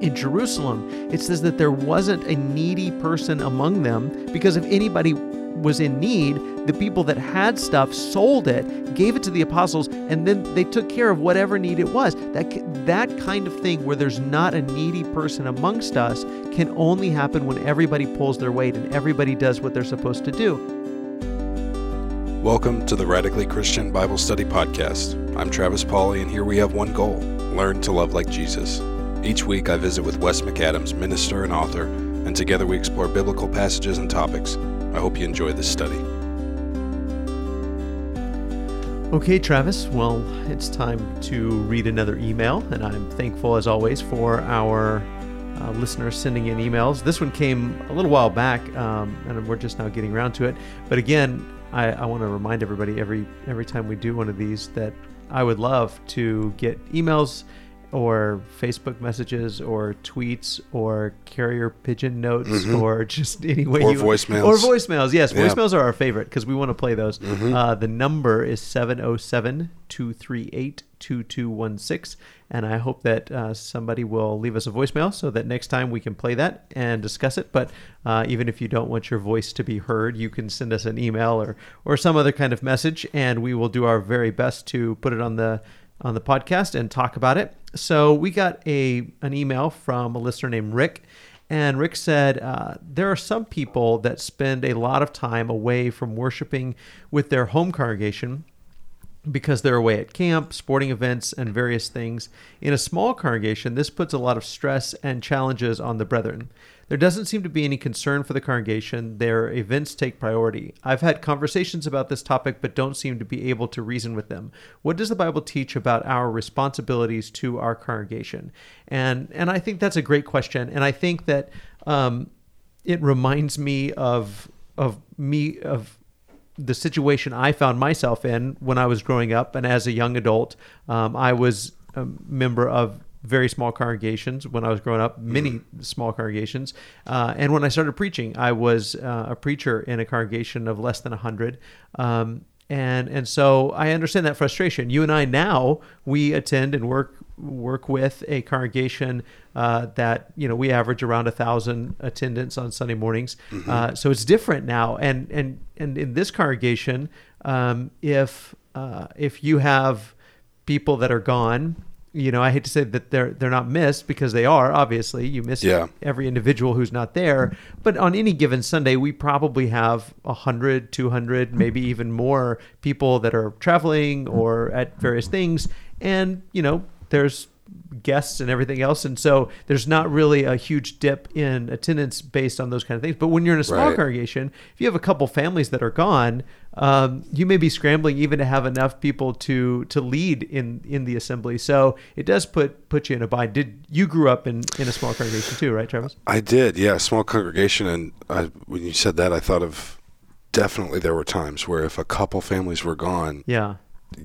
in Jerusalem, it says that there wasn't a needy person among them because if anybody was in need, the people that had stuff sold it, gave it to the apostles, and then they took care of whatever need it was. That that kind of thing where there's not a needy person amongst us can only happen when everybody pulls their weight and everybody does what they're supposed to do. Welcome to the Radically Christian Bible Study Podcast. I'm Travis Pauley, and here we have one goal learn to love like Jesus. Each week, I visit with Wes McAdams, minister and author, and together we explore biblical passages and topics. I hope you enjoy this study. Okay, Travis, well, it's time to read another email, and I'm thankful as always for our uh, listeners sending in emails. This one came a little while back, um, and we're just now getting around to it. But again, I, I want to remind everybody every every time we do one of these that I would love to get emails or Facebook messages or tweets or carrier pigeon notes Mhm. or just any way Or you voicemails. or voicemails. Yes, Yeah. voicemails are our favorite because we want to play those. Mhm. Uh, the number is 707 238 2216. And I hope that uh, somebody will leave us a voicemail so that next time we can play that and discuss it. But uh, even if you don't want your voice to be heard, you can send us an email or, or some other kind of message, and we will do our very best to put it on the on the podcast and talk about it. So we got a an email from a listener named Rick, and Rick said uh, there are some people that spend a lot of time away from worshiping with their home congregation because they're away at camp, sporting events, and various things. In a small congregation, this puts a lot of stress and challenges on the brethren. There doesn't seem to be any concern for the congregation. Their events take priority. I've had conversations about this topic, but don't seem to be able to reason with them. What does the Bible teach about our responsibilities to our congregation? And and I think that's a great question. And I think that um, it reminds me of of me of the situation I found myself in when I was growing up and as a young adult. Um, I was a member of very small congregations when I was growing up, many small congregations. Uh, and when I started preaching, I was uh, a preacher in a congregation of less than 100. Um, and, and so I understand that frustration. You and I now, we attend and work work with a congregation uh, that you know we average around a thousand attendance on Sunday mornings. Uh, so it's different now, and and and in this congregation, um, if uh, if you have people that are gone, you know I hate to say that they're they're not missed because they are. Obviously, you miss Yeah. every individual who's not there. But on any given Sunday, we probably have 100, 200, maybe even more people that are traveling or at various things. And, you know, there's guests and everything else. And so there's not really a huge dip in attendance based on those kind of things. But when you're in a small Right. congregation, if you have a couple families that are gone, um, you may be scrambling even to have enough people to to lead in in the assembly. So it does put put you in a bind. Did you grew up in in a small congregation too, right, Travis? I did, yeah, small congregation. And I, when you said that, I thought of definitely there were times where if a couple families were gone, Yeah.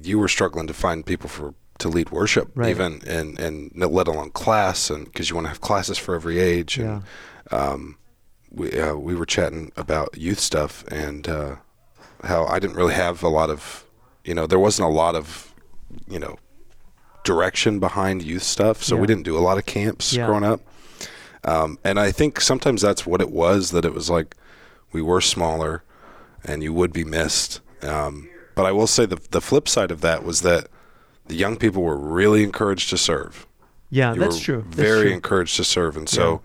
you were struggling to find people for to lead worship, Right. even and and let alone class, and because you want to have classes for every age. And um, we uh, we were chatting about youth stuff and uh, how I didn't really have a lot of, you know, there wasn't a lot of, you know, direction behind youth stuff, so Yeah. we didn't do a lot of camps Yeah. growing up. Um, and I think sometimes that's what it was. That it was like we were smaller, and you would be missed. Um, but I will say the the flip side of that was that the young people were really encouraged to serve. Yeah, You that's true. That's Very true. encouraged to serve, and so,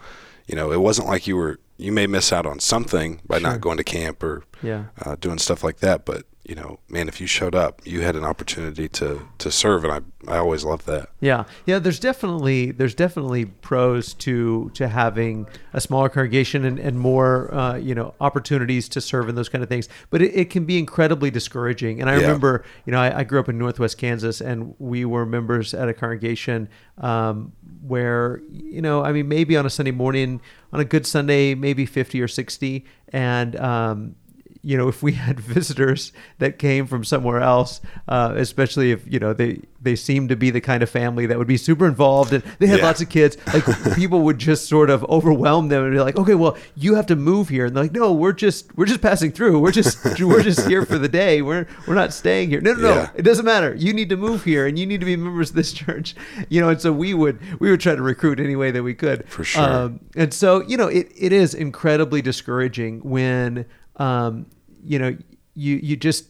you know, it wasn't like you were you may miss out on something by Sure. not going to camp or Yeah. uh, doing stuff like that. But you know, man, if you showed up, you had an opportunity to to serve, and I I always loved that. Yeah, yeah. There's definitely there's definitely pros to to having a smaller congregation and, and more uh, you know opportunities to serve and those kind of things. But it, it can be incredibly discouraging. And I Yeah. remember you know I, I grew up in Northwest Kansas and we were members at a congregation um, where you know I mean maybe on a Sunday morning on a good Sunday maybe 50 or 60 and um, you know, if we had visitors that came from somewhere else, uh, especially if you know they they seem to be the kind of family that would be super involved and they had Yeah. lots of kids, like people would just sort of overwhelm them and be like, okay, well, you have to move here, and they're like, no, we're just we're just passing through, we're just we're just here for the day, we're we're not staying here. No, no, no, Yeah. it doesn't matter. You need to move here, and you need to be members of this church, you know. And so we would we would try to recruit any way that we could, For sure. Um, and so you know, it, it is incredibly discouraging when um, you know you you just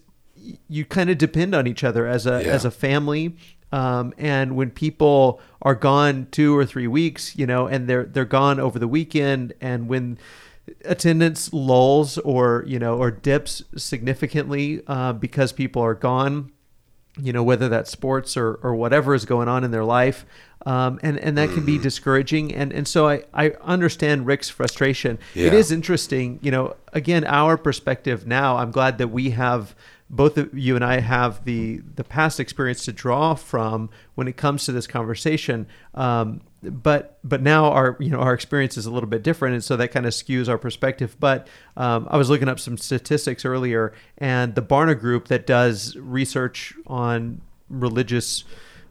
you kind of depend on each other as a Yeah. as a family. Um, and when people are gone two or three weeks, you know, and they're they're gone over the weekend, and when attendance lulls or you know or dips significantly uh, because people are gone, you know whether that's sports or, or whatever is going on in their life um, and and that can be Mm-hmm. discouraging and and so I, I understand Rick's frustration it Yeah. is interesting you know again our perspective now I'm glad that we have both of you and I have the the past experience to draw from when it comes to this conversation um, but but now our you know our experience is a little bit different and so that kind of skews our perspective. But um, i was looking up some statistics earlier and the barna group that does research on religious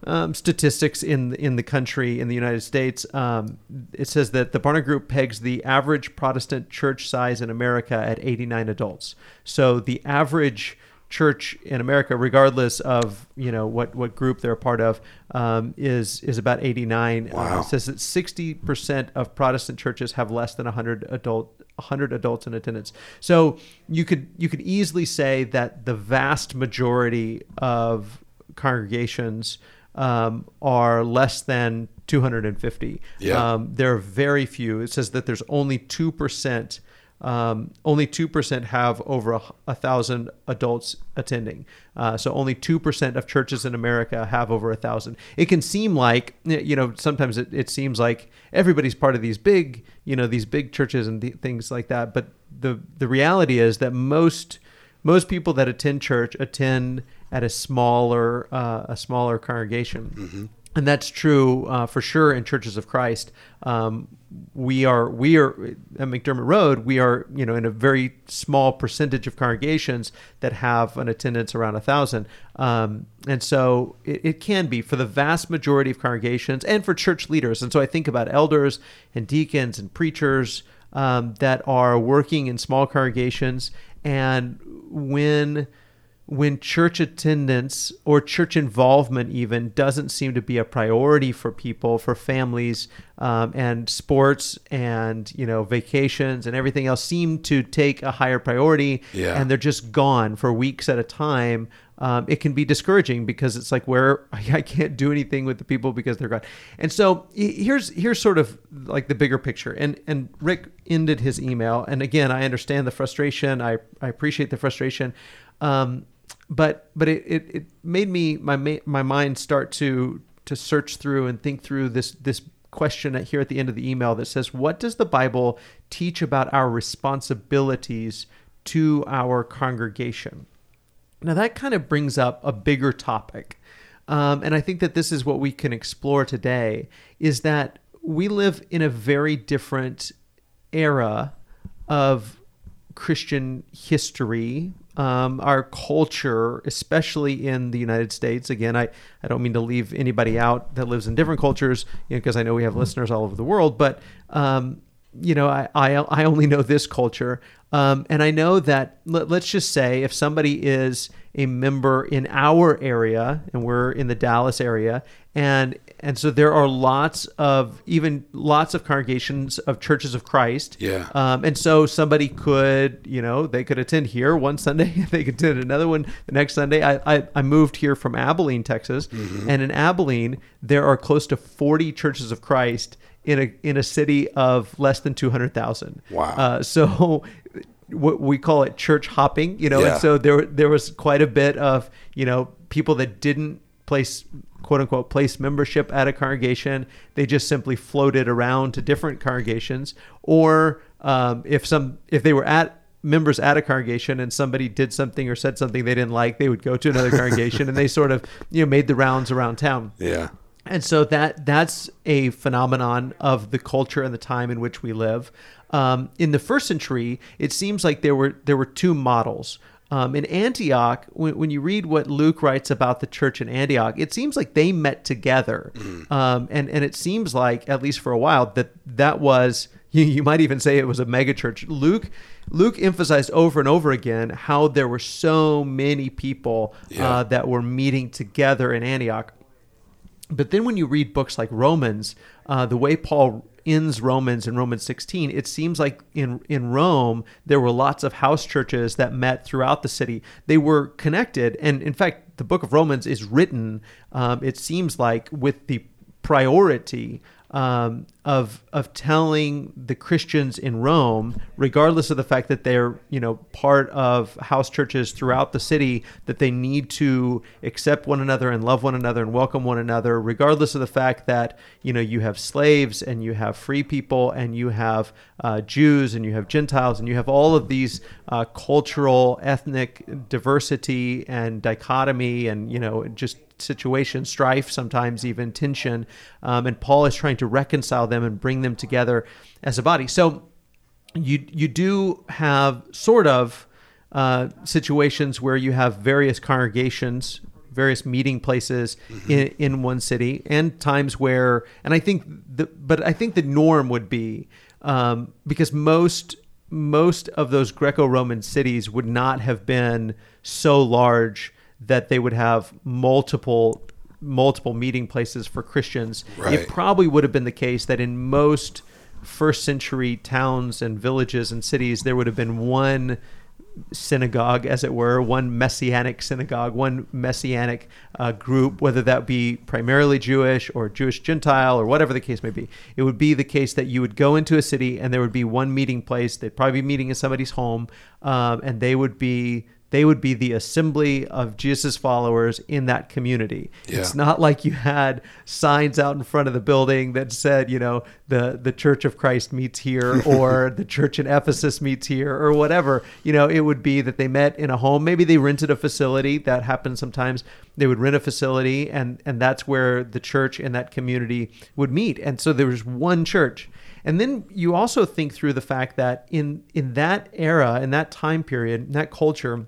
um, statistics in in the country in the united states um, it says that the barna group pegs the average protestant church size in america at 89 adults. So the average church in America, regardless of you know what what group they're a part of, um, is is about 89. Uh, Wow. it says that 60 percent of Protestant churches have less than 100 adult 100 adults in attendance. So you could you could easily say that the vast majority of congregations um, are less than 250. Yeah. Um, there are very few. It says that there's only two percent. Um, only two percent have over a, a thousand adults attending. Uh, so only two percent of churches in America have over a thousand. It can seem like you know sometimes it, it seems like everybody's part of these big you know these big churches and th- things like that. But the the reality is that most most people that attend church attend at a smaller uh, a smaller congregation. And that's true uh, for sure in churches of Christ. Um, we are we are at McDermott Road. We are you know in a very small percentage of congregations that have an attendance around a thousand, um, and so it, it can be for the vast majority of congregations and for church leaders. And so I think about elders and deacons and preachers um, that are working in small congregations, and when when church attendance or church involvement even doesn't seem to be a priority for people for families um, and sports and you know vacations and everything else seem to take a higher priority Yeah. and they're just gone for weeks at a time um, it can be discouraging because it's like where I can't do anything with the people because they're gone. And so here's here's sort of like the bigger picture. And and Rick ended his email. And again, I understand the frustration. I I appreciate the frustration. Um, but but it, it, it made me my my mind start to to search through and think through this this question here at the end of the email that says what does the Bible teach about our responsibilities to our congregation? Now, that kind of brings up a bigger topic. Um, and I think that this is what we can explore today is that we live in a very different era of Christian history, um, our culture, especially in the United States. Again, I, I don't mean to leave anybody out that lives in different cultures, you know, because I know we have listeners all over the world, but um, you know, I, I, I only know this culture. Um, and I know that, let, let's just say, if somebody is a member in our area, and we're in the Dallas area, and and so there are lots of even lots of congregations of churches of Christ. Yeah. Um, and so somebody could, you know, they could attend here one Sunday, they could attend another one the next Sunday. I, I, I moved here from Abilene, Texas, and in Abilene there are close to 40 churches of Christ in a in a city of less than 200,000. Wow. Uh, so what we call it church hopping, you know, Yeah. and so there there was quite a bit of you know people that didn't place quote unquote place membership at a congregation they just simply floated around to different congregations or um, if some if they were at members at a congregation and somebody did something or said something they didn't like they would go to another congregation and they sort of you know made the rounds around town Yeah. And so that that's a phenomenon of the culture and the time in which we live. Um, in the first century, it seems like there were there were two models. Um, in Antioch, when, when, you read what Luke writes about the church in Antioch, it seems like they met together, mm-hmm. um, and and it seems like at least for a while that that was you, you might even say it was a megachurch. Luke Luke emphasized over and over again how there were so many people yeah. uh, that were meeting together in Antioch. But then when you read books like Romans, uh, the way Paul ends Romans in Romans 16, it seems like in in Rome there were lots of house churches that met throughout the city. They were connected, and in fact, the book of Romans is written. Um, it seems like with the priority um, of of telling the Christians in Rome, regardless of the fact that they're you know part of house churches throughout the city, that they need to accept one another and love one another and welcome one another, regardless of the fact that you know you have slaves and you have free people and you have uh, Jews and you have Gentiles and you have all of these uh, cultural, ethnic diversity and dichotomy and you know just situation, strife, sometimes even tension. Um, and Paul is trying to reconcile them and bring them together as a body. So you you do have sort of uh, situations where you have various congregations various meeting places mm-hmm. in, in one city and times where and i think the but i think the norm would be um, because most most of those greco-roman cities would not have been so large that they would have multiple multiple meeting places for Christians. Right. It probably would have been the case that in most first century towns and villages and cities there would have been one synagogue, as it were, one messianic synagogue, one messianic uh, group, whether that be primarily Jewish or Jewish Gentile or whatever the case may be. It would be the case that you would go into a city and there would be one meeting place. They'd probably be meeting in somebody's home, um, and they would be they would be the assembly of Jesus followers in that community. Yeah. It's not like you had signs out in front of the building that said, you know, the the Church of Christ meets here or the church in Ephesus meets here or whatever. You know, it would be that they met in a home. Maybe they rented a facility. That happens sometimes. They would rent a facility and and that's where the church in that community would meet. And so there was one church. And then you also think through the fact that in in that era, in that time period, in that culture,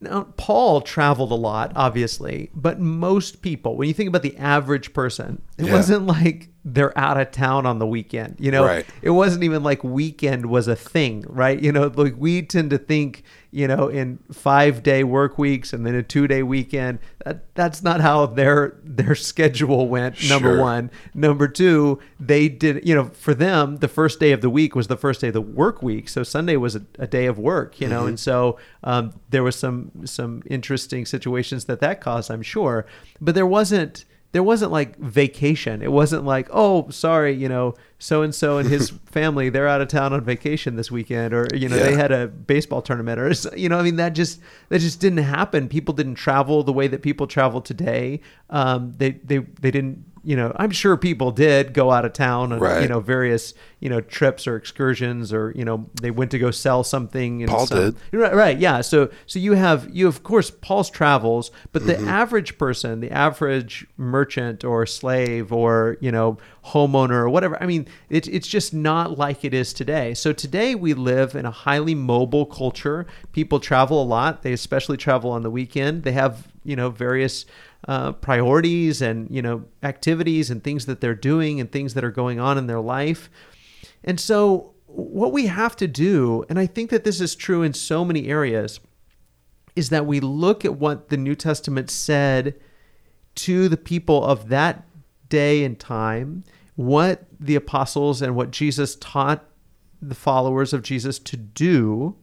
now, Paul traveled a lot, obviously, but most people, when you think about the average person, it yeah. wasn't like they're out of town on the weekend. You know, right. it wasn't even like weekend was a thing, right? You know, like we tend to think, you know, in five day work weeks and then a two day weekend. That, that's not how their their schedule went. Number sure. one, number two, they did. You know, for them, the first day of the week was the first day of the work week. So Sunday was a, a day of work. You know, mm-hmm. and so um, there was some some interesting situations that that caused, I'm sure, but there wasn't there wasn't like vacation. It wasn't like, oh, sorry, you know, so and so and his family they're out of town on vacation this weekend, or you know, yeah. they had a baseball tournament, or you know, I mean, that just that just didn't happen. People didn't travel the way that people travel today. Um, they they they didn't you know, I'm sure people did go out of town on right. you know various you know trips or excursions or you know they went to go sell something. Paul some, did right, right, yeah. So so you have you of course Paul's travels, but the mm-hmm. average person, the average merchant or slave or you know homeowner or whatever, I mean, it's it's just not like it is today. So today we live in a highly mobile culture. People travel a lot. They especially travel on the weekend. They have you know various uh, priorities and you know activities and things that they're doing and things that are going on in their life and so what we have to do and i think that this is true in so many areas is that we look at what the new testament said to the people of that day and time what the apostles and what jesus taught the followers of jesus to do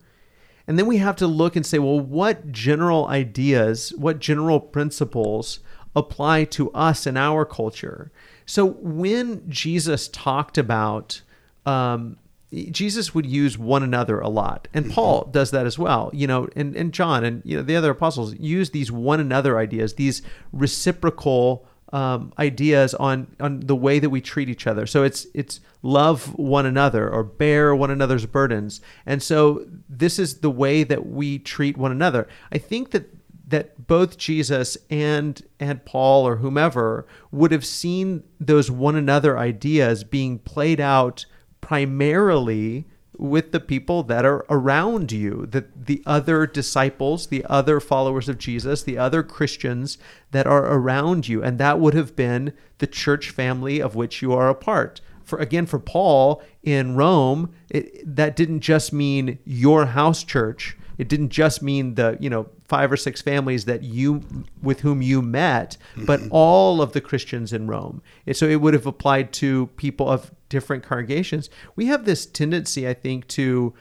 and then we have to look and say, well, what general ideas, what general principles apply to us in our culture? So when Jesus talked about, um, Jesus would use one another a lot, and mm-hmm. Paul does that as well. You know, and, and John and you know the other apostles use these one another ideas, these reciprocal um, ideas on on the way that we treat each other. So it's it's love one another or bear one another's burdens, and so this is the way that we treat one another. I think that that both Jesus and and Paul or whomever would have seen those one another ideas being played out primarily with the people that are around you, the, the other disciples, the other followers of Jesus, the other Christians that are around you. And that would have been the church family of which you are a part. For again, for Paul in Rome, it, that didn't just mean your house church. It didn't just mean the, you know, five or six families that you with whom you met, but all of the Christians in Rome. And so it would have applied to people of different congregations. We have this tendency, I think, to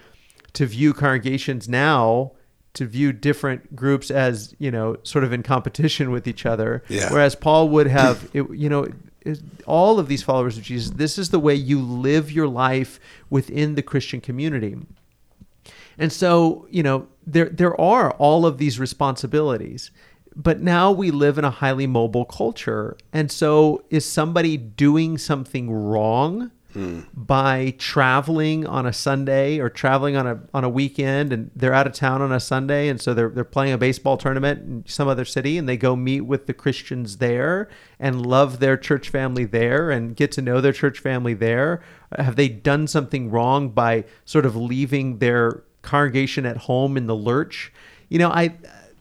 to view congregations now to view different groups as you know sort of in competition with each other. Yeah. Whereas Paul would have, it, you know, all of these followers of Jesus. This is the way you live your life within the Christian community. And so, you know, there there are all of these responsibilities. But now we live in a highly mobile culture. And so is somebody doing something wrong? Hmm. by traveling on a Sunday or traveling on a on a weekend and they're out of town on a Sunday and so they're they're playing a baseball tournament in some other city and they go meet with the Christians there and love their church family there and get to know their church family there have they done something wrong by sort of leaving their congregation at home in the lurch you know I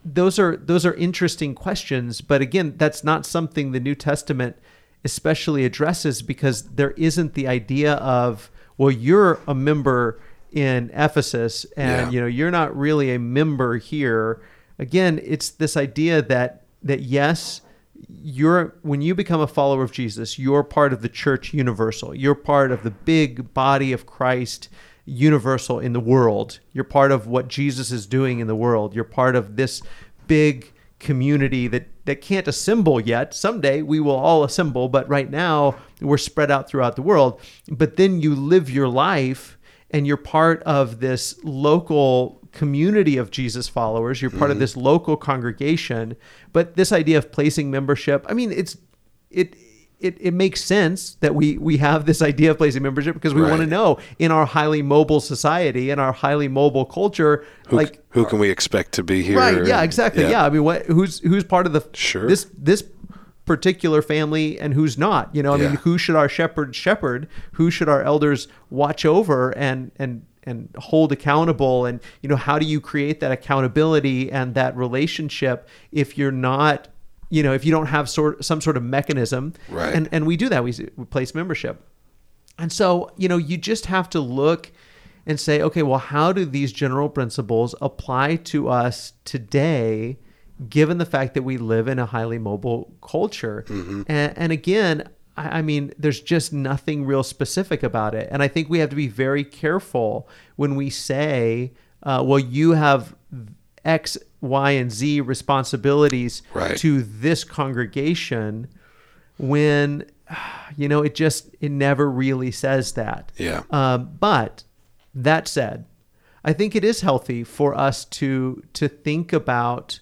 those are those are interesting questions but again that's not something the New Testament especially addresses because there isn't the idea of well you're a member in Ephesus and yeah. you know you're not really a member here. Again it's this idea that that yes you're when you become a follower of Jesus you're part of the church universal. You're part of the big body of Christ universal in the world you're part of what Jesus is doing in the world you're part of this big community that that can't assemble yet. Someday we will all assemble, but right now we're spread out throughout the world. But then you live your life and you're part of this local community of Jesus followers. You're part mm-hmm. of this local congregation. But this idea of placing membership, I mean, it's it it, it makes sense that we we have this idea of placing membership because we right. want to know in our highly mobile society in our highly mobile culture who, like who can we expect to be here right yeah exactly yeah, yeah. i mean what who's who's part of the sure this this particular family and who's not you know i yeah. mean who should our shepherd shepherd who should our elders watch over and and and hold accountable and you know how do you create that accountability and that relationship if you're not you know, if you don't have sort some sort of mechanism, right. and and we do that, we, we place membership, and so you know, you just have to look and say, okay, well, how do these general principles apply to us today, given the fact that we live in a highly mobile culture? Mm-hmm. And, and again, I, I mean, there's just nothing real specific about it, and I think we have to be very careful when we say, uh, well, you have X, Y, and Z responsibilities right. to this congregation when you know it just it never really says that. Yeah. Um, but that said, I think it is healthy for us to to think about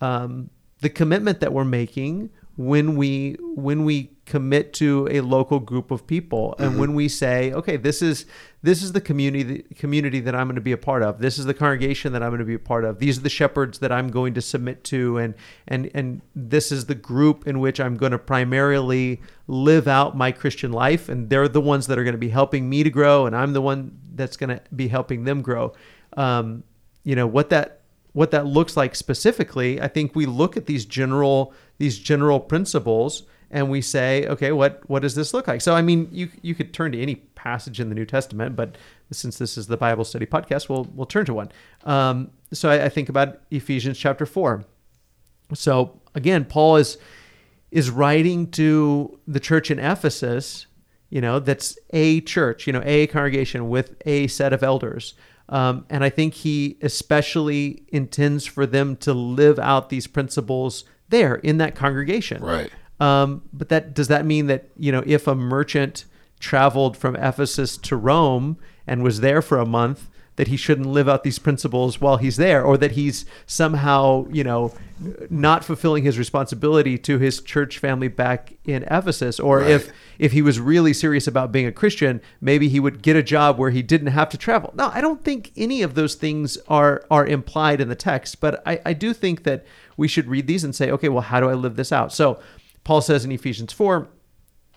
um, the commitment that we're making when we when we commit to a local group of people. And mm-hmm. when we say okay this is this is the community the community that I'm going to be a part of. This is the congregation that I'm going to be a part of. These are the shepherds that I'm going to submit to. And and and this is the group in which I'm going to primarily live out my Christian life. And they're the ones that are going to be helping me to grow. And I'm the one that's going to be helping them grow. Um, you know what that what that looks like specifically, I think we look at these general these general principles and we say, okay, what what does this look like? So I mean, you you could turn to any passage in the New Testament, but since this is the Bible study podcast, we'll we'll turn to one. Um, so I, I think about Ephesians chapter four. So again, Paul is is writing to the church in Ephesus, you know, that's a church, you know, a congregation with a set of elders. Um, and I think he especially intends for them to live out these principles there in that congregation. Right. Um, but that does that mean that you know if a merchant traveled from Ephesus to Rome and was there for a month, that he shouldn't live out these principles while he's there, or that he's somehow, you know, not fulfilling his responsibility to his church family back in Ephesus, or Right. if if he was really serious about being a Christian, maybe he would get a job where he didn't have to travel. No, I don't think any of those things are are implied in the text, but I, I do think that we should read these and say, okay, well, how do I live this out? So Paul says in Ephesians 4,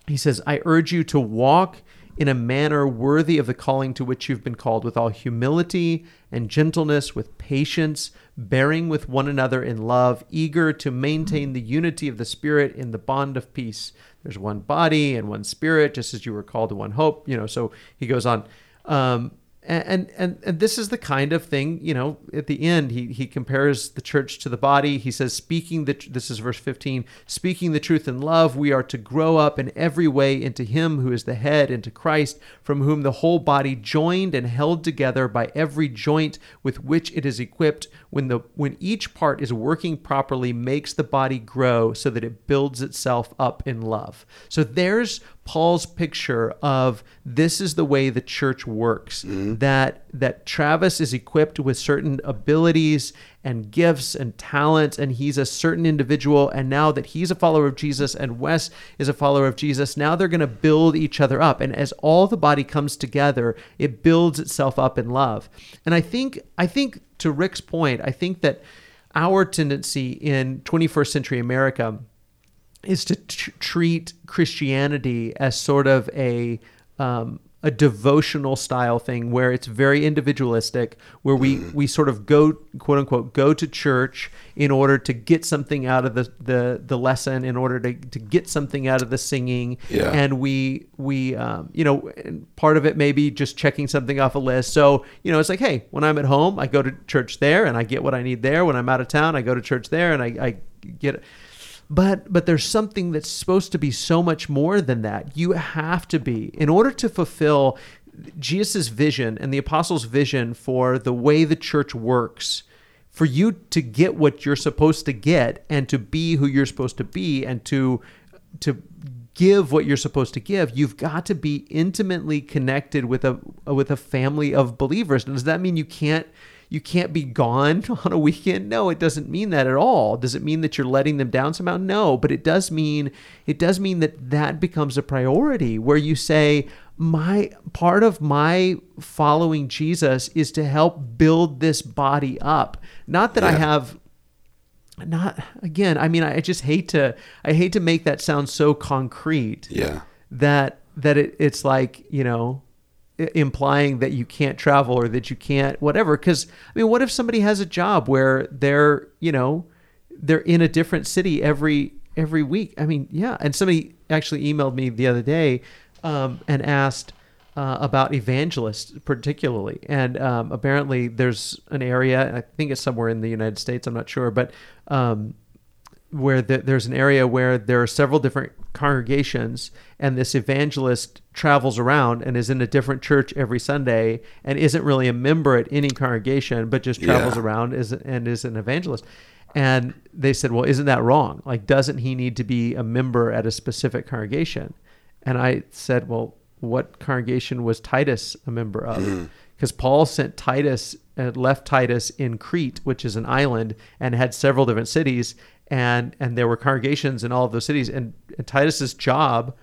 he says, I urge you to walk in a manner worthy of the calling to which you've been called, with all humility and gentleness, with patience, bearing with one another in love, eager to maintain the unity of the Spirit in the bond of peace. There's one body and one Spirit, just as you were called to one hope. You know, so he goes on. Um, and, and and this is the kind of thing you know at the end he he compares the church to the body. He says speaking the this is verse 15 speaking the truth in love we are to grow up in every way into him who is the head into Christ from whom the whole body joined and held together by every joint with which it is equipped when the when each part is working properly makes the body grow so that it builds itself up in love. So there's Paul's picture of this is the way the church works mm-hmm. that that Travis is equipped with certain abilities and gifts and talents and he's a certain individual. And now that he's a follower of Jesus and Wes is a follower of Jesus now they're going to build each other up. And as all the body comes together it builds itself up in love. And I think I think to Rick's point I think that our tendency in 21st century America is to t- treat Christianity as sort of a um, a devotional style thing where it's very individualistic, where we we sort of go quote unquote go to church in order to get something out of the the, the lesson, in order to, to get something out of the singing, Yeah. and we we um, you know and part of it may be just checking something off a list. So you know it's like hey, when I'm at home, I go to church there and I get what I need there. When I'm out of town, I go to church there and I, I get but but there's something that's supposed to be so much more than that. You have to be. In order to fulfill jesus' vision and the apostles vision for the way the church works for you to get what you're supposed to get and to be who you're supposed to be and to to give what you're supposed to give you've got to be intimately connected with a with a family of believers. Does that mean you can't you can't be gone on a weekend? No it doesn't mean that at all. Does it mean that you're letting them down somehow? No but it does mean it does mean that that becomes a priority where you say my part of my following Jesus is to help build this body up. Not that I have not again i mean i just hate to i hate to make that sound so concrete Yeah. that that it, it's like you know implying that you can't travel or that you can't whatever. Because i mean what if somebody has a job where they're you know they're in a different city every every week? I mean yeah. And somebody actually emailed me the other day um, and asked uh, about evangelists particularly. And um, apparently there's an area i think it's somewhere in the united states i'm not sure but um, where the, there's an area where there are several different congregations and this evangelist travels around and is in a different church every sunday and isn't really a member at any congregation but just travels Yeah. around is, and is an evangelist. And they said well isn't that wrong? Like doesn't he need to be a member at a specific congregation? And i said well what congregation was titus a member of? Because Paul sent Titus, uh, left Titus in Crete, which is an island, and had several different cities, and and there were congregations in all of those cities. And, and Titus's job,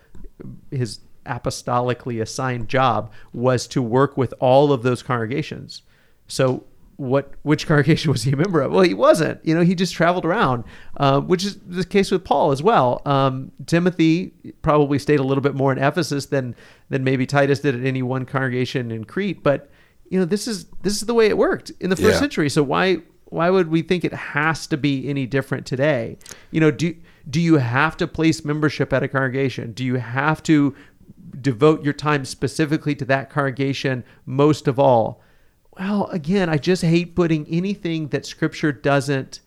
his apostolically assigned job, was to work with all of those congregations. So what which congregation was he a member of? Well, he wasn't. You know, he just traveled around, uh, which is the case with Paul as well. Um, Timothy probably stayed a little bit more in Ephesus than than maybe Titus did at any one congregation in Crete. But you know, this is this is the way it worked in the first Yeah. century. So why why would we think it has to be any different today? You know, do do you have to place membership at a congregation? Do you have to devote your time specifically to that congregation most of all? Well, again, I just hate putting anything that scripture doesn't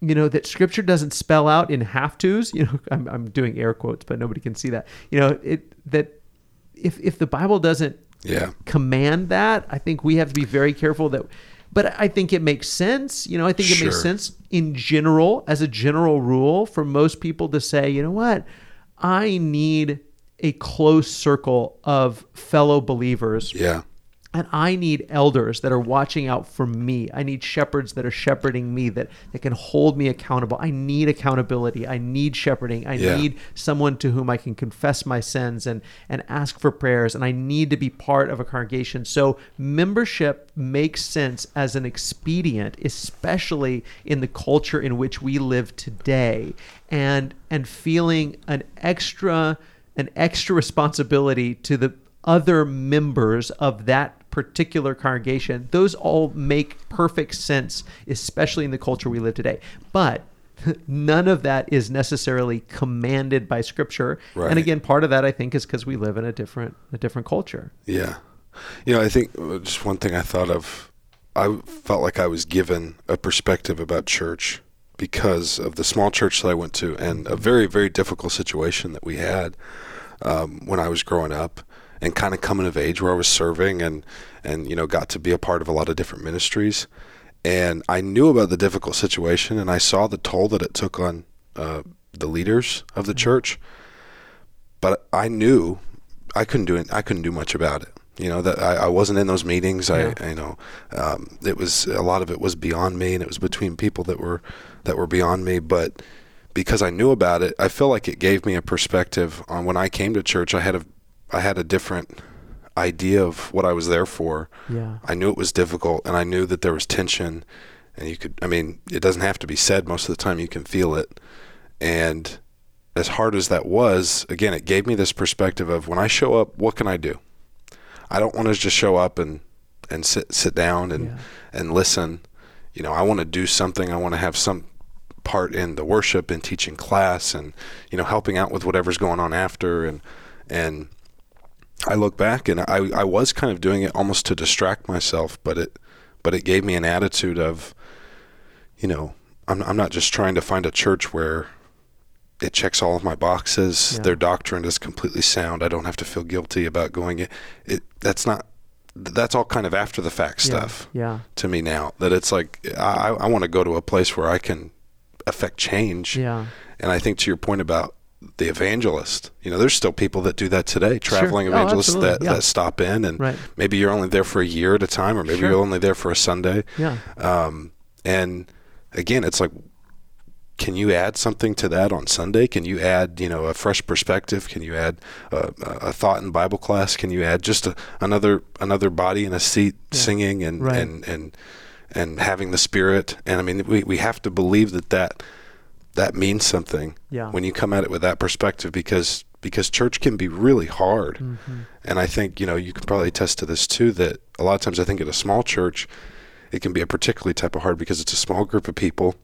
you know that scripture doesn't spell out in have tos you know I'm, I'm doing air quotes but nobody can see that you know it that if if the bible doesn't Yeah. command that i think we have to be very careful that but i think it makes sense. You know i think it makes sense in general as a general rule for most people to say you know what? I need a close circle of fellow believers Yeah. And I need elders that are watching out for me. I need shepherds that are shepherding me, that, that can hold me accountable. I need accountability. I need shepherding. I Yeah. need someone to whom I can confess my sins and, and ask for prayers. And I need to be part of a congregation. So membership makes sense as an expedient, especially in the culture in which we live today. And and feeling an extra an extra responsibility to the other members of that particular congregation. Those all make perfect sense, especially in the culture we live today. But none of that is necessarily commanded by scripture. Right. And again, part of that I think is because we live in a different a different culture. Yeah. You know, I think uh, just one thing I thought of, I felt like I was given a perspective about church because of the small church that I went to and a very, very difficult situation that we had um, when I was growing up and kind of coming of age where I was serving and, and, you know, got to be a part of a lot of different ministries. And I knew about the difficult situation and I saw the toll that it took on uh, the leaders of the church. But I knew I couldn't do it. I couldn't do much about it. You know that I, I wasn't in those meetings. Yeah. I, you know, um, it was a lot of it was beyond me, and it was between people that were that were beyond me. But because I knew about it, I feel like it gave me a perspective on when I came to church. I had a I had a different idea of what I was there for. Yeah. I knew it was difficult, and I knew that there was tension, and you could. I mean, it doesn't have to be said. Most of the time, you can feel it, and as hard as that was, again, it gave me this perspective of when I show up, what can I do? I don't want to just show up and and sit sit down and Yeah. and listen. You know, I want to do something. I want to have some part in the worship and teaching class and you know helping out with whatever's going on after and and I look back and I I was kind of doing it almost to distract myself, but it but it gave me an attitude of you know, I'm I'm not just trying to find a church where it checks all of my boxes. Yeah. Their doctrine is completely sound. I don't have to feel guilty about going it. It that's not that's all kind of after the fact Yeah. stuff Yeah. to me now. That it's like I I want to go to a place where I can affect change. Yeah. And I think to your point about the evangelist, you know, there's still people that do that today, traveling Oh, evangelists absolutely. that, Yeah. that stop in and Right. maybe you're only there for a year at a time or maybe Sure. you're only there for a Sunday. Yeah. Um, and again, it's like, can you add something to that on Sunday? Can you add, you know, a fresh perspective? Can you add a, a thought in Bible class? Can you add just a, another another body in a seat Yeah. singing and, Right. and and and having the Spirit? And I mean, we we have to believe that that that means something Yeah. when you come at it with that perspective because because church can be really hard. Mm-hmm. And I think, you know, you can probably attest to this too that a lot of times I think at a small church, it can be a particularly type of hard because it's a small group of people.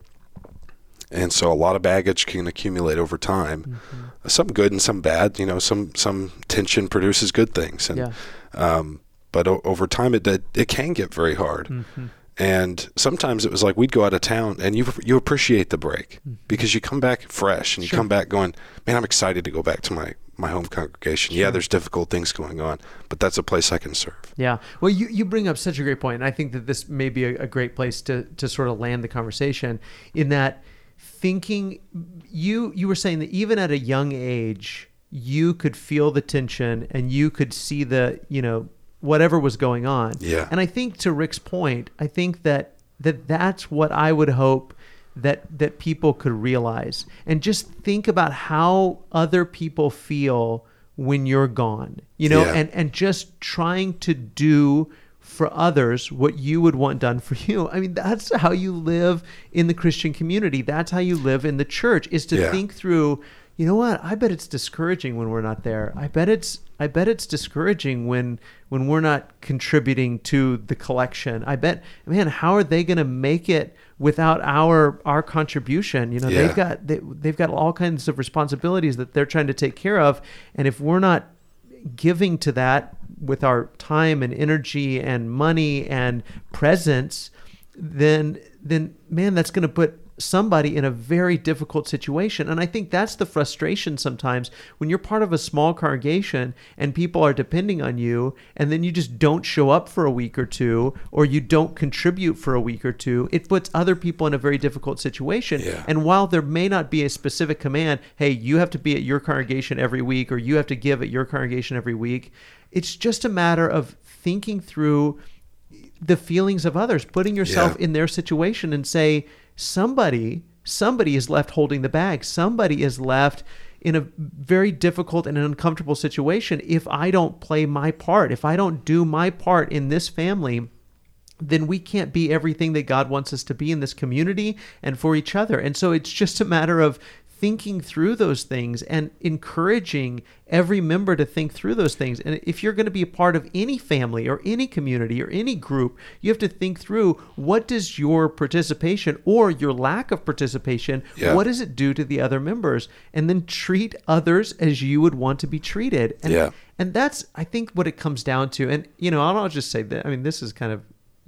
And so a lot of baggage can accumulate over time. Mm-hmm. Some good and some bad. You know, some some tension produces good things. And Yeah. um, but o- over time, it did, it can get very hard. Mm-hmm. And sometimes it was like we'd go out of town, and you you appreciate the break because you come back fresh, and you Mm-hmm. Sure. come back going, "Man, I'm excited to go back to my my home congregation." Yeah, there's difficult things going on, but that's a place I can serve. Yeah. Well, you, you bring up such a great point, and I think that this may be a, a great place to, to sort of land the conversation in that thinking you you were saying that even at a young age you could feel the tension and you could see the you know whatever was going on. Yeah. And I think to Rick's point, I think that that that's what I would hope that that people could realize and just think about how other people feel when you're gone. You know, Yeah. and and just trying to do for others what you would want done for you. I mean, that's how you live in the Christian community. That's how you live in the church is to Yeah. think through, you know what? I bet it's discouraging when we're not there. I bet it's I bet it's discouraging when when we're not contributing to the collection. I bet man, how are they going to make it without our our contribution? You know, Yeah. they've got they, they've got all kinds of responsibilities that they're trying to take care of, and if we're not giving to that with our time and energy and money and presence, then then man, that's going to put somebody in a very difficult situation. And I think that's the frustration sometimes when you're part of a small congregation and people are depending on you, and then you just don't show up for a week or two, or you don't contribute for a week or two. It puts other people in a very difficult situation. Yeah. And while there may not be a specific command, hey, you have to be at your congregation every week, or you have to give at your congregation every week, it's just a matter of thinking through the feelings of others, putting yourself Yeah. in their situation and say, somebody, somebody is left holding the bag. Somebody is left in a very difficult and an uncomfortable situation if I don't play my part, if I don't do my part in this family then we can't be everything that God wants us to be in this community and for each other. And so it's just a matter of thinking through those things and encouraging every member to think through those things. And if you're going to be a part of any family or any community or any group, you have to think through what does your participation or your lack of participation, Yeah. what does it do to the other members? And then treat others as you would want to be treated. And, Yeah. and that's, I think, what it comes down to. And, you know, I'll just say that, I mean, this is kind of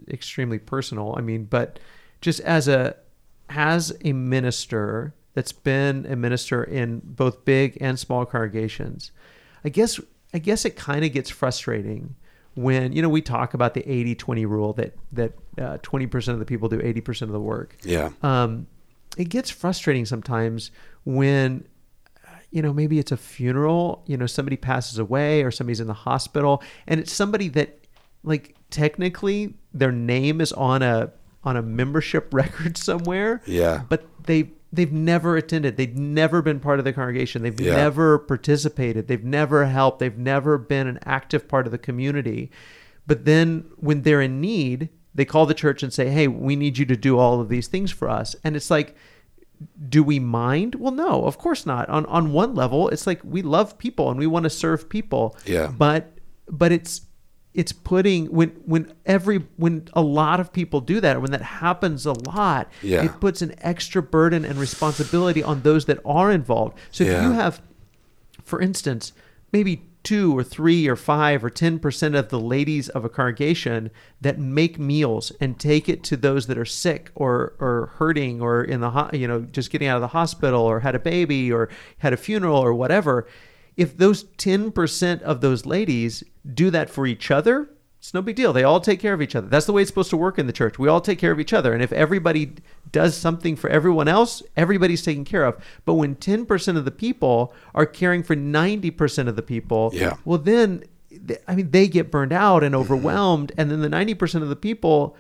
extremely personal. I mean, but just as a as a minister that's been a minister in both big and small congregations, I guess I guess it kind of gets frustrating when you know we talk about the 80-20 rule that that uh, 20% of the people do 80% of the work. Yeah. Um, it gets frustrating sometimes when you know maybe it's a funeral you know somebody passes away or somebody's in the hospital and it's somebody that like technically their name is on a on a membership record somewhere Yeah. but they they've never attended they've never been part of the congregation they've Yeah. never participated they've never helped they've never been an active part of the community but then when they're in need they call the church and say hey we need you to do all of these things for us and it's like do we mind? Well, no, of course not. On on one level, it's like we love people and we want to serve people. Yeah. But but it's it's putting when when every when a lot of people do that, when that happens a lot, Yeah. it puts an extra burden and responsibility on those that are involved. So if Yeah. you have for instance, maybe two or three or five or ten percent of the ladies of a congregation that make meals and take it to those that are sick or or hurting or in the ho- you know just getting out of the hospital or had a baby or had a funeral or whatever. If those ten percent of those ladies do that for each other, it's no big deal. They all take care of each other. That's the way it's supposed to work in the church. We all take care of each other. And if everybody does something for everyone else, everybody's taken care of. But when 10% of the people are caring for 90% of the people, Yeah. well, then, I mean, they get burned out and overwhelmed. And then the 90% of the people,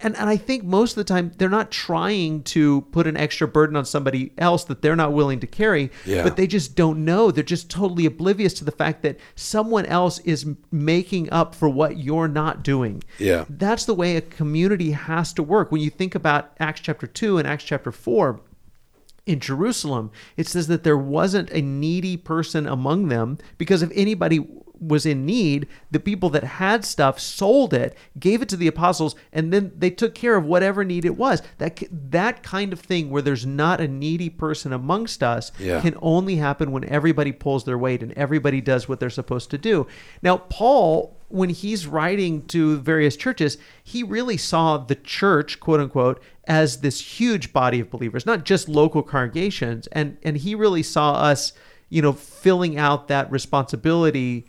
and, and I think most of the time, they're not trying to put an extra burden on somebody else that they're not willing to carry, Yeah. but they just don't know. They're just totally oblivious to the fact that someone else is making up for what you're not doing. Yeah. That's the way a community has to work. When you think about Acts chapter 2 and Acts chapter 4, in Jerusalem, it says that there wasn't a needy person among them because if anybody was in need, the people that had stuff sold it, gave it to the apostles, and then they took care of whatever need it was. That that kind of thing where there's not a needy person amongst us Yeah. can only happen when everybody pulls their weight and everybody does what they're supposed to do. Now, Paul, when he's writing to various churches, he really saw the church, quote unquote, as this huge body of believers, not just local congregations. And and he really saw us, you know, filling out that responsibility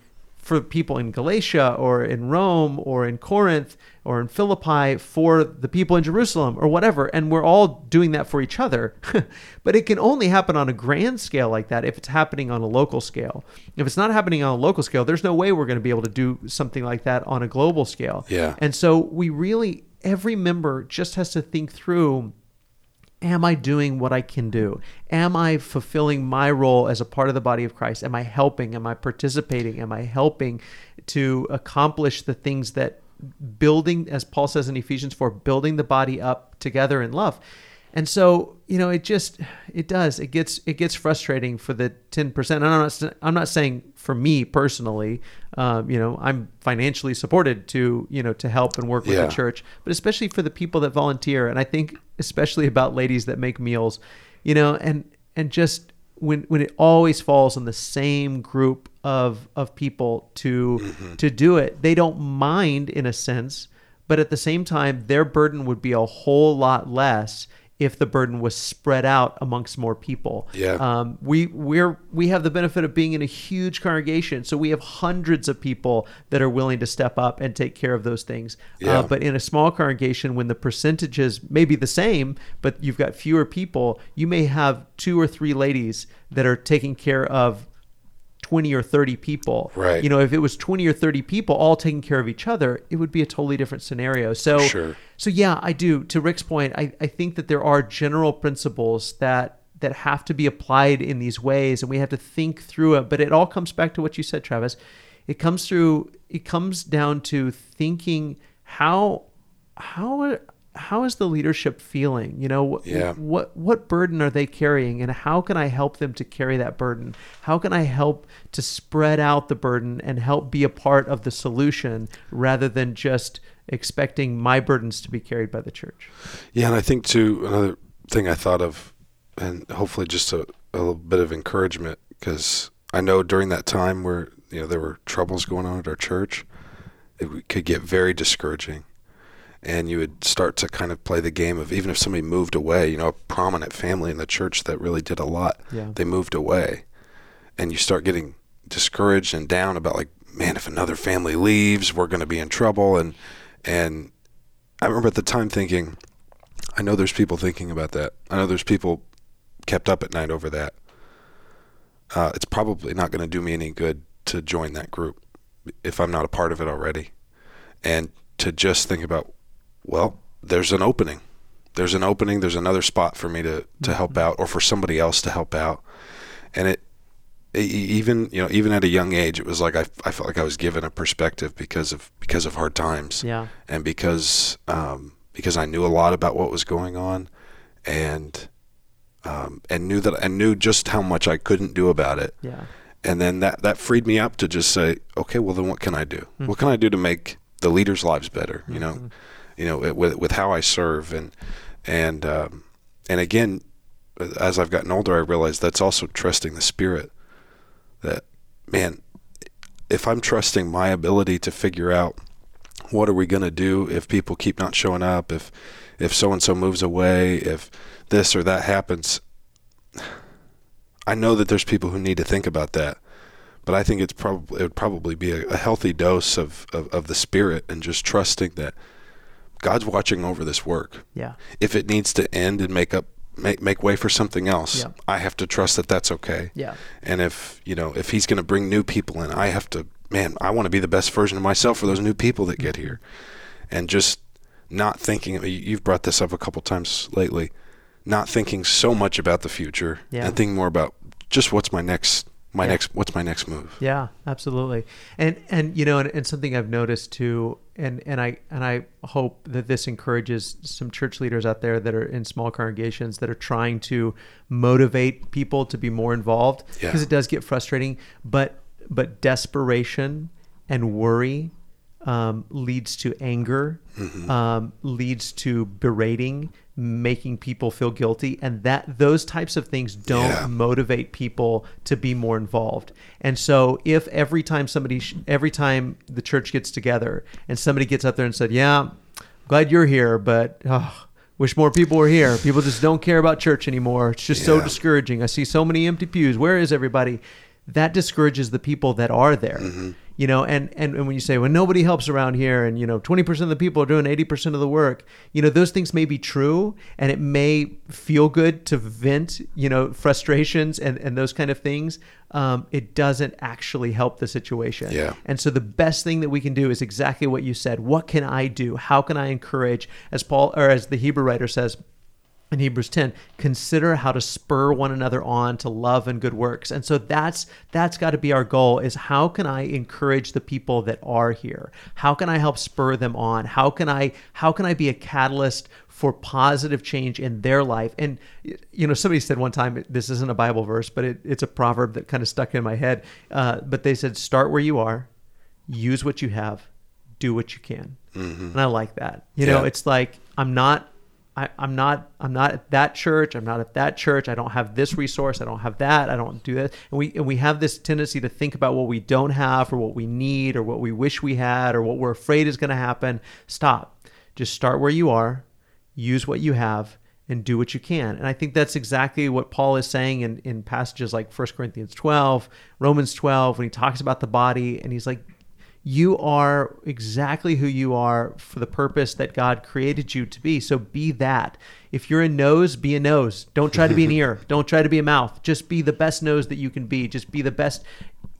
for people in Galatia or in Rome or in Corinth or in Philippi for the people in Jerusalem or whatever. And we're all doing that for each other. but it can only happen on a grand scale like that if it's happening on a local scale. If it's not happening on a local scale, there's no way we're going to be able to do something like that on a global scale. Yeah. And so we really, every member just has to think through am I doing what I can do? Am I fulfilling my role as a part of the body of Christ? Am I helping? Am I participating? Am I helping to accomplish the things that building, as Paul says in Ephesians 4, building the body up together in love? And so, you know, it just it does. It gets it gets frustrating for the ten percent. And I'm not I'm not saying for me personally. Um, you know, I'm financially supported to you know to help and work with Yeah. the church, but especially for the people that volunteer. And I think especially about ladies that make meals, you know, and and just when when it always falls on the same group of of people to to do it, they don't mind in a sense, but at the same time, their burden would be a whole lot less if the burden was spread out amongst more people. Yeah. Um, we we're we have the benefit of being in a huge congregation, so we have hundreds of people that are willing to step up and take care of those things. Yeah. Uh, but in a small congregation, when the percentages may be the same, but you've got fewer people, you may have two or three ladies that are taking care of 20 or 30 people. Right. You know, if it was 20 or 30 people all taking care of each other, it would be a totally different scenario. So, Sure. so yeah, I do. To Rick's point, I, I think that there are general principles that that have to be applied in these ways and we have to think through it. But it all comes back to what you said, Travis. It comes through it comes down to thinking how how how is the leadership feeling? You know, Yeah. what what burden are they carrying and how can I help them to carry that burden? How can I help to spread out the burden and help be a part of the solution rather than just expecting my burdens to be carried by the church? Yeah, and I think too another thing I thought of, and hopefully just a, a little bit of encouragement because I know during that time where you know there were troubles going on at our church, it could get very discouraging, and you would start to kind of play the game of even if somebody moved away, you know, a prominent family in the church that really did a lot, Yeah. they moved away, and you start getting discouraged and down about like, man, if another family leaves, we're going to be in trouble, and and I remember at the time thinking, I know there's people thinking about that. I know there's people kept up at night over that. Uh, it's probably not going to do me any good to join that group if I'm not a part of it already. And to just think about, well, there's an opening. There's an opening. There's another spot for me to, to help out or for somebody else to help out. And it, e- even you know even at a young age it was like I, I felt like I was given a perspective because of because of hard times Yeah. and because um, because I knew a lot about what was going on, and um, and knew that I knew just how much I couldn't do about it, Yeah. and then that that freed me up to just say, okay, well then what can I do? What can I do to make the leaders' lives better? You know, you know, it- with with how I serve and and um, and again, as I've gotten older, I realize that's also trusting the Spirit. That man, if I'm trusting my ability to figure out what are we going to do if people keep not showing up if if so and so moves away if this or that happens i know that there's people who need to think about that but i think it's probably it would probably be a, a healthy dose of, of of the spirit and just trusting that god's watching over this work Yeah. if it needs to end and make up make make way for something else Yeah. i have to trust that that's okay Yeah. and if you know if he's going to bring new people in i have to man i want to be the best version of myself for those new people that get mm-hmm. here and just not thinking you- you've brought this up a couple times lately not thinking so much about the future Yeah. and thinking more about just what's my next my Yeah. next what's my next move Yeah, absolutely. And and you know, and, and something I've noticed too, and and I and I hope that this encourages some church leaders out there that are in small congregations that are trying to motivate people to be more involved Yeah. because it does get frustrating. But but desperation and worry um, leads to anger, Mm-hmm. um, leads to berating, making people feel guilty, and that those types of things don't Yeah. motivate people to be more involved. And so, if every time somebody, sh- every time the church gets together, and somebody gets up there and said, "Yeah, glad you're here, but." Oh, Wish more people were here. People just don't care about church anymore. It's just so discouraging. I see so many empty pews. Where is everybody? That discourages the people that are there. You know and, and and when you say well nobody helps around here and you know 20% of the people are doing 80% of the work you know those things may be true and it may feel good to vent you know frustrations and and those kind of things. Um, it doesn't actually help the situation. Yeah. and so the best thing that we can do is exactly what you said. What can i do? How can i encourage as paul or as the hebrew writer says in Hebrews 10 consider how to spur one another on to love and good works. And so that's that's got to be our goal is how can I encourage the people that are here? How can I help spur them on? How can I how can I be a catalyst for positive change in their life? And you know somebody said one time this isn't a Bible verse but it, it's a proverb that kind of stuck in my head uh, but they said start where you are use what you have do what you can. And I like that. You know it's like I'm not I, I'm not I'm not at that church. I'm not at that church. I don't have this resource. I don't have that. I don't do that. And we and we have this tendency to think about what we don't have or what we need or what we wish we had or what we're afraid is going to happen. Stop. Just start where you are. Use what you have and do what you can. And I think that's exactly what Paul is saying in, in passages like 1 Corinthians 12, Romans 12, when he talks about the body and he's like, you are exactly who you are for the purpose that God created you to be. So be that. If you're a nose, be a nose. Don't try to be an ear. Don't try to be a mouth. Just be the best nose that you can be. Just be the best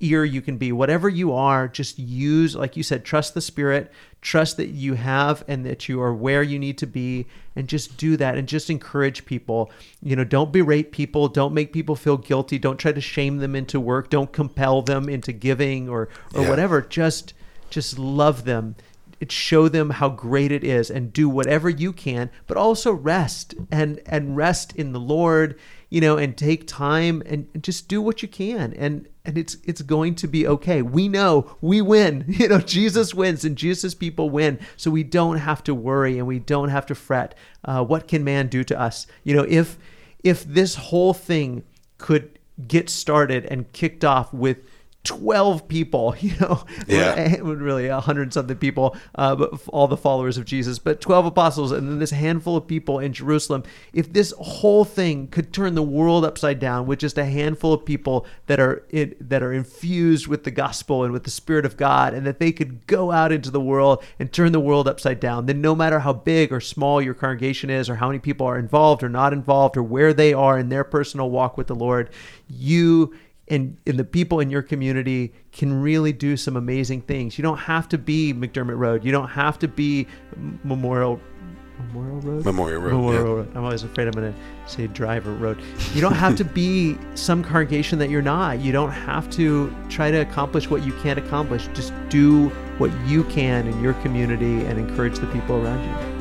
ear you can be. Whatever you are, just use, like you said, trust the Spirit, trust that you have and that you are where you need to be, and just do that and just encourage people. You know, don't berate people, don't make people feel guilty, don't try to shame them into work, don't compel them into giving or or yeah. whatever. Just just love them it show them how great it is and do whatever you can but also rest and and rest in the lord you know and take time and just do what you can and and it's it's going to be okay. We know we win. You know jesus wins and jesus people win. So we don't have to worry and we don't have to fret. Uh, what can man do to us? You know if if this whole thing could get started and kicked off with 12 people, you know, yeah. really a hundred something people, uh, but all the followers of Jesus, but 12 apostles and then this handful of people in Jerusalem. If this whole thing could turn the world upside down with just a handful of people that are it, that are infused with the gospel and with the spirit of God and that they could go out into the world and turn the world upside down, then no matter how big or small your congregation is or how many people are involved or not involved or where they are in their personal walk with the Lord, you and, and the people in your community can really do some amazing things. You don't have to be McDermott Road. You don't have to be Memorial Memorial Road. Memorial Road. Memorial yeah. Road. I'm always afraid I'm going to say Driver Road. You don't have to be some congregation that you're not. You don't have to try to accomplish what you can't accomplish. Just do what you can in your community and encourage the people around you.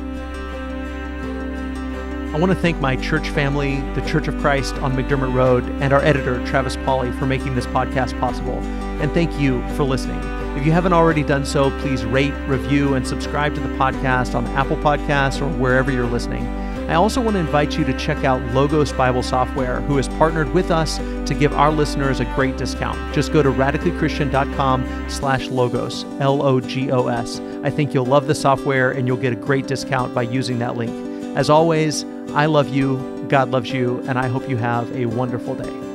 I want to thank my church family, the Church of Christ on McDermott Road, and our editor, Travis Pauley, for making this podcast possible. And thank you for listening. If you haven't already done so, please rate, review, and subscribe to the podcast on Apple Podcasts or wherever you're listening. I also want to invite you to check out Logos Bible Software, who has partnered with us to give our listeners a great discount. Just go to radicallychristian.com slash logos, L-O-G-O-S. I think you'll love the software and you'll get a great discount by using that link. As always, I love you, God loves you, and I hope you have a wonderful day.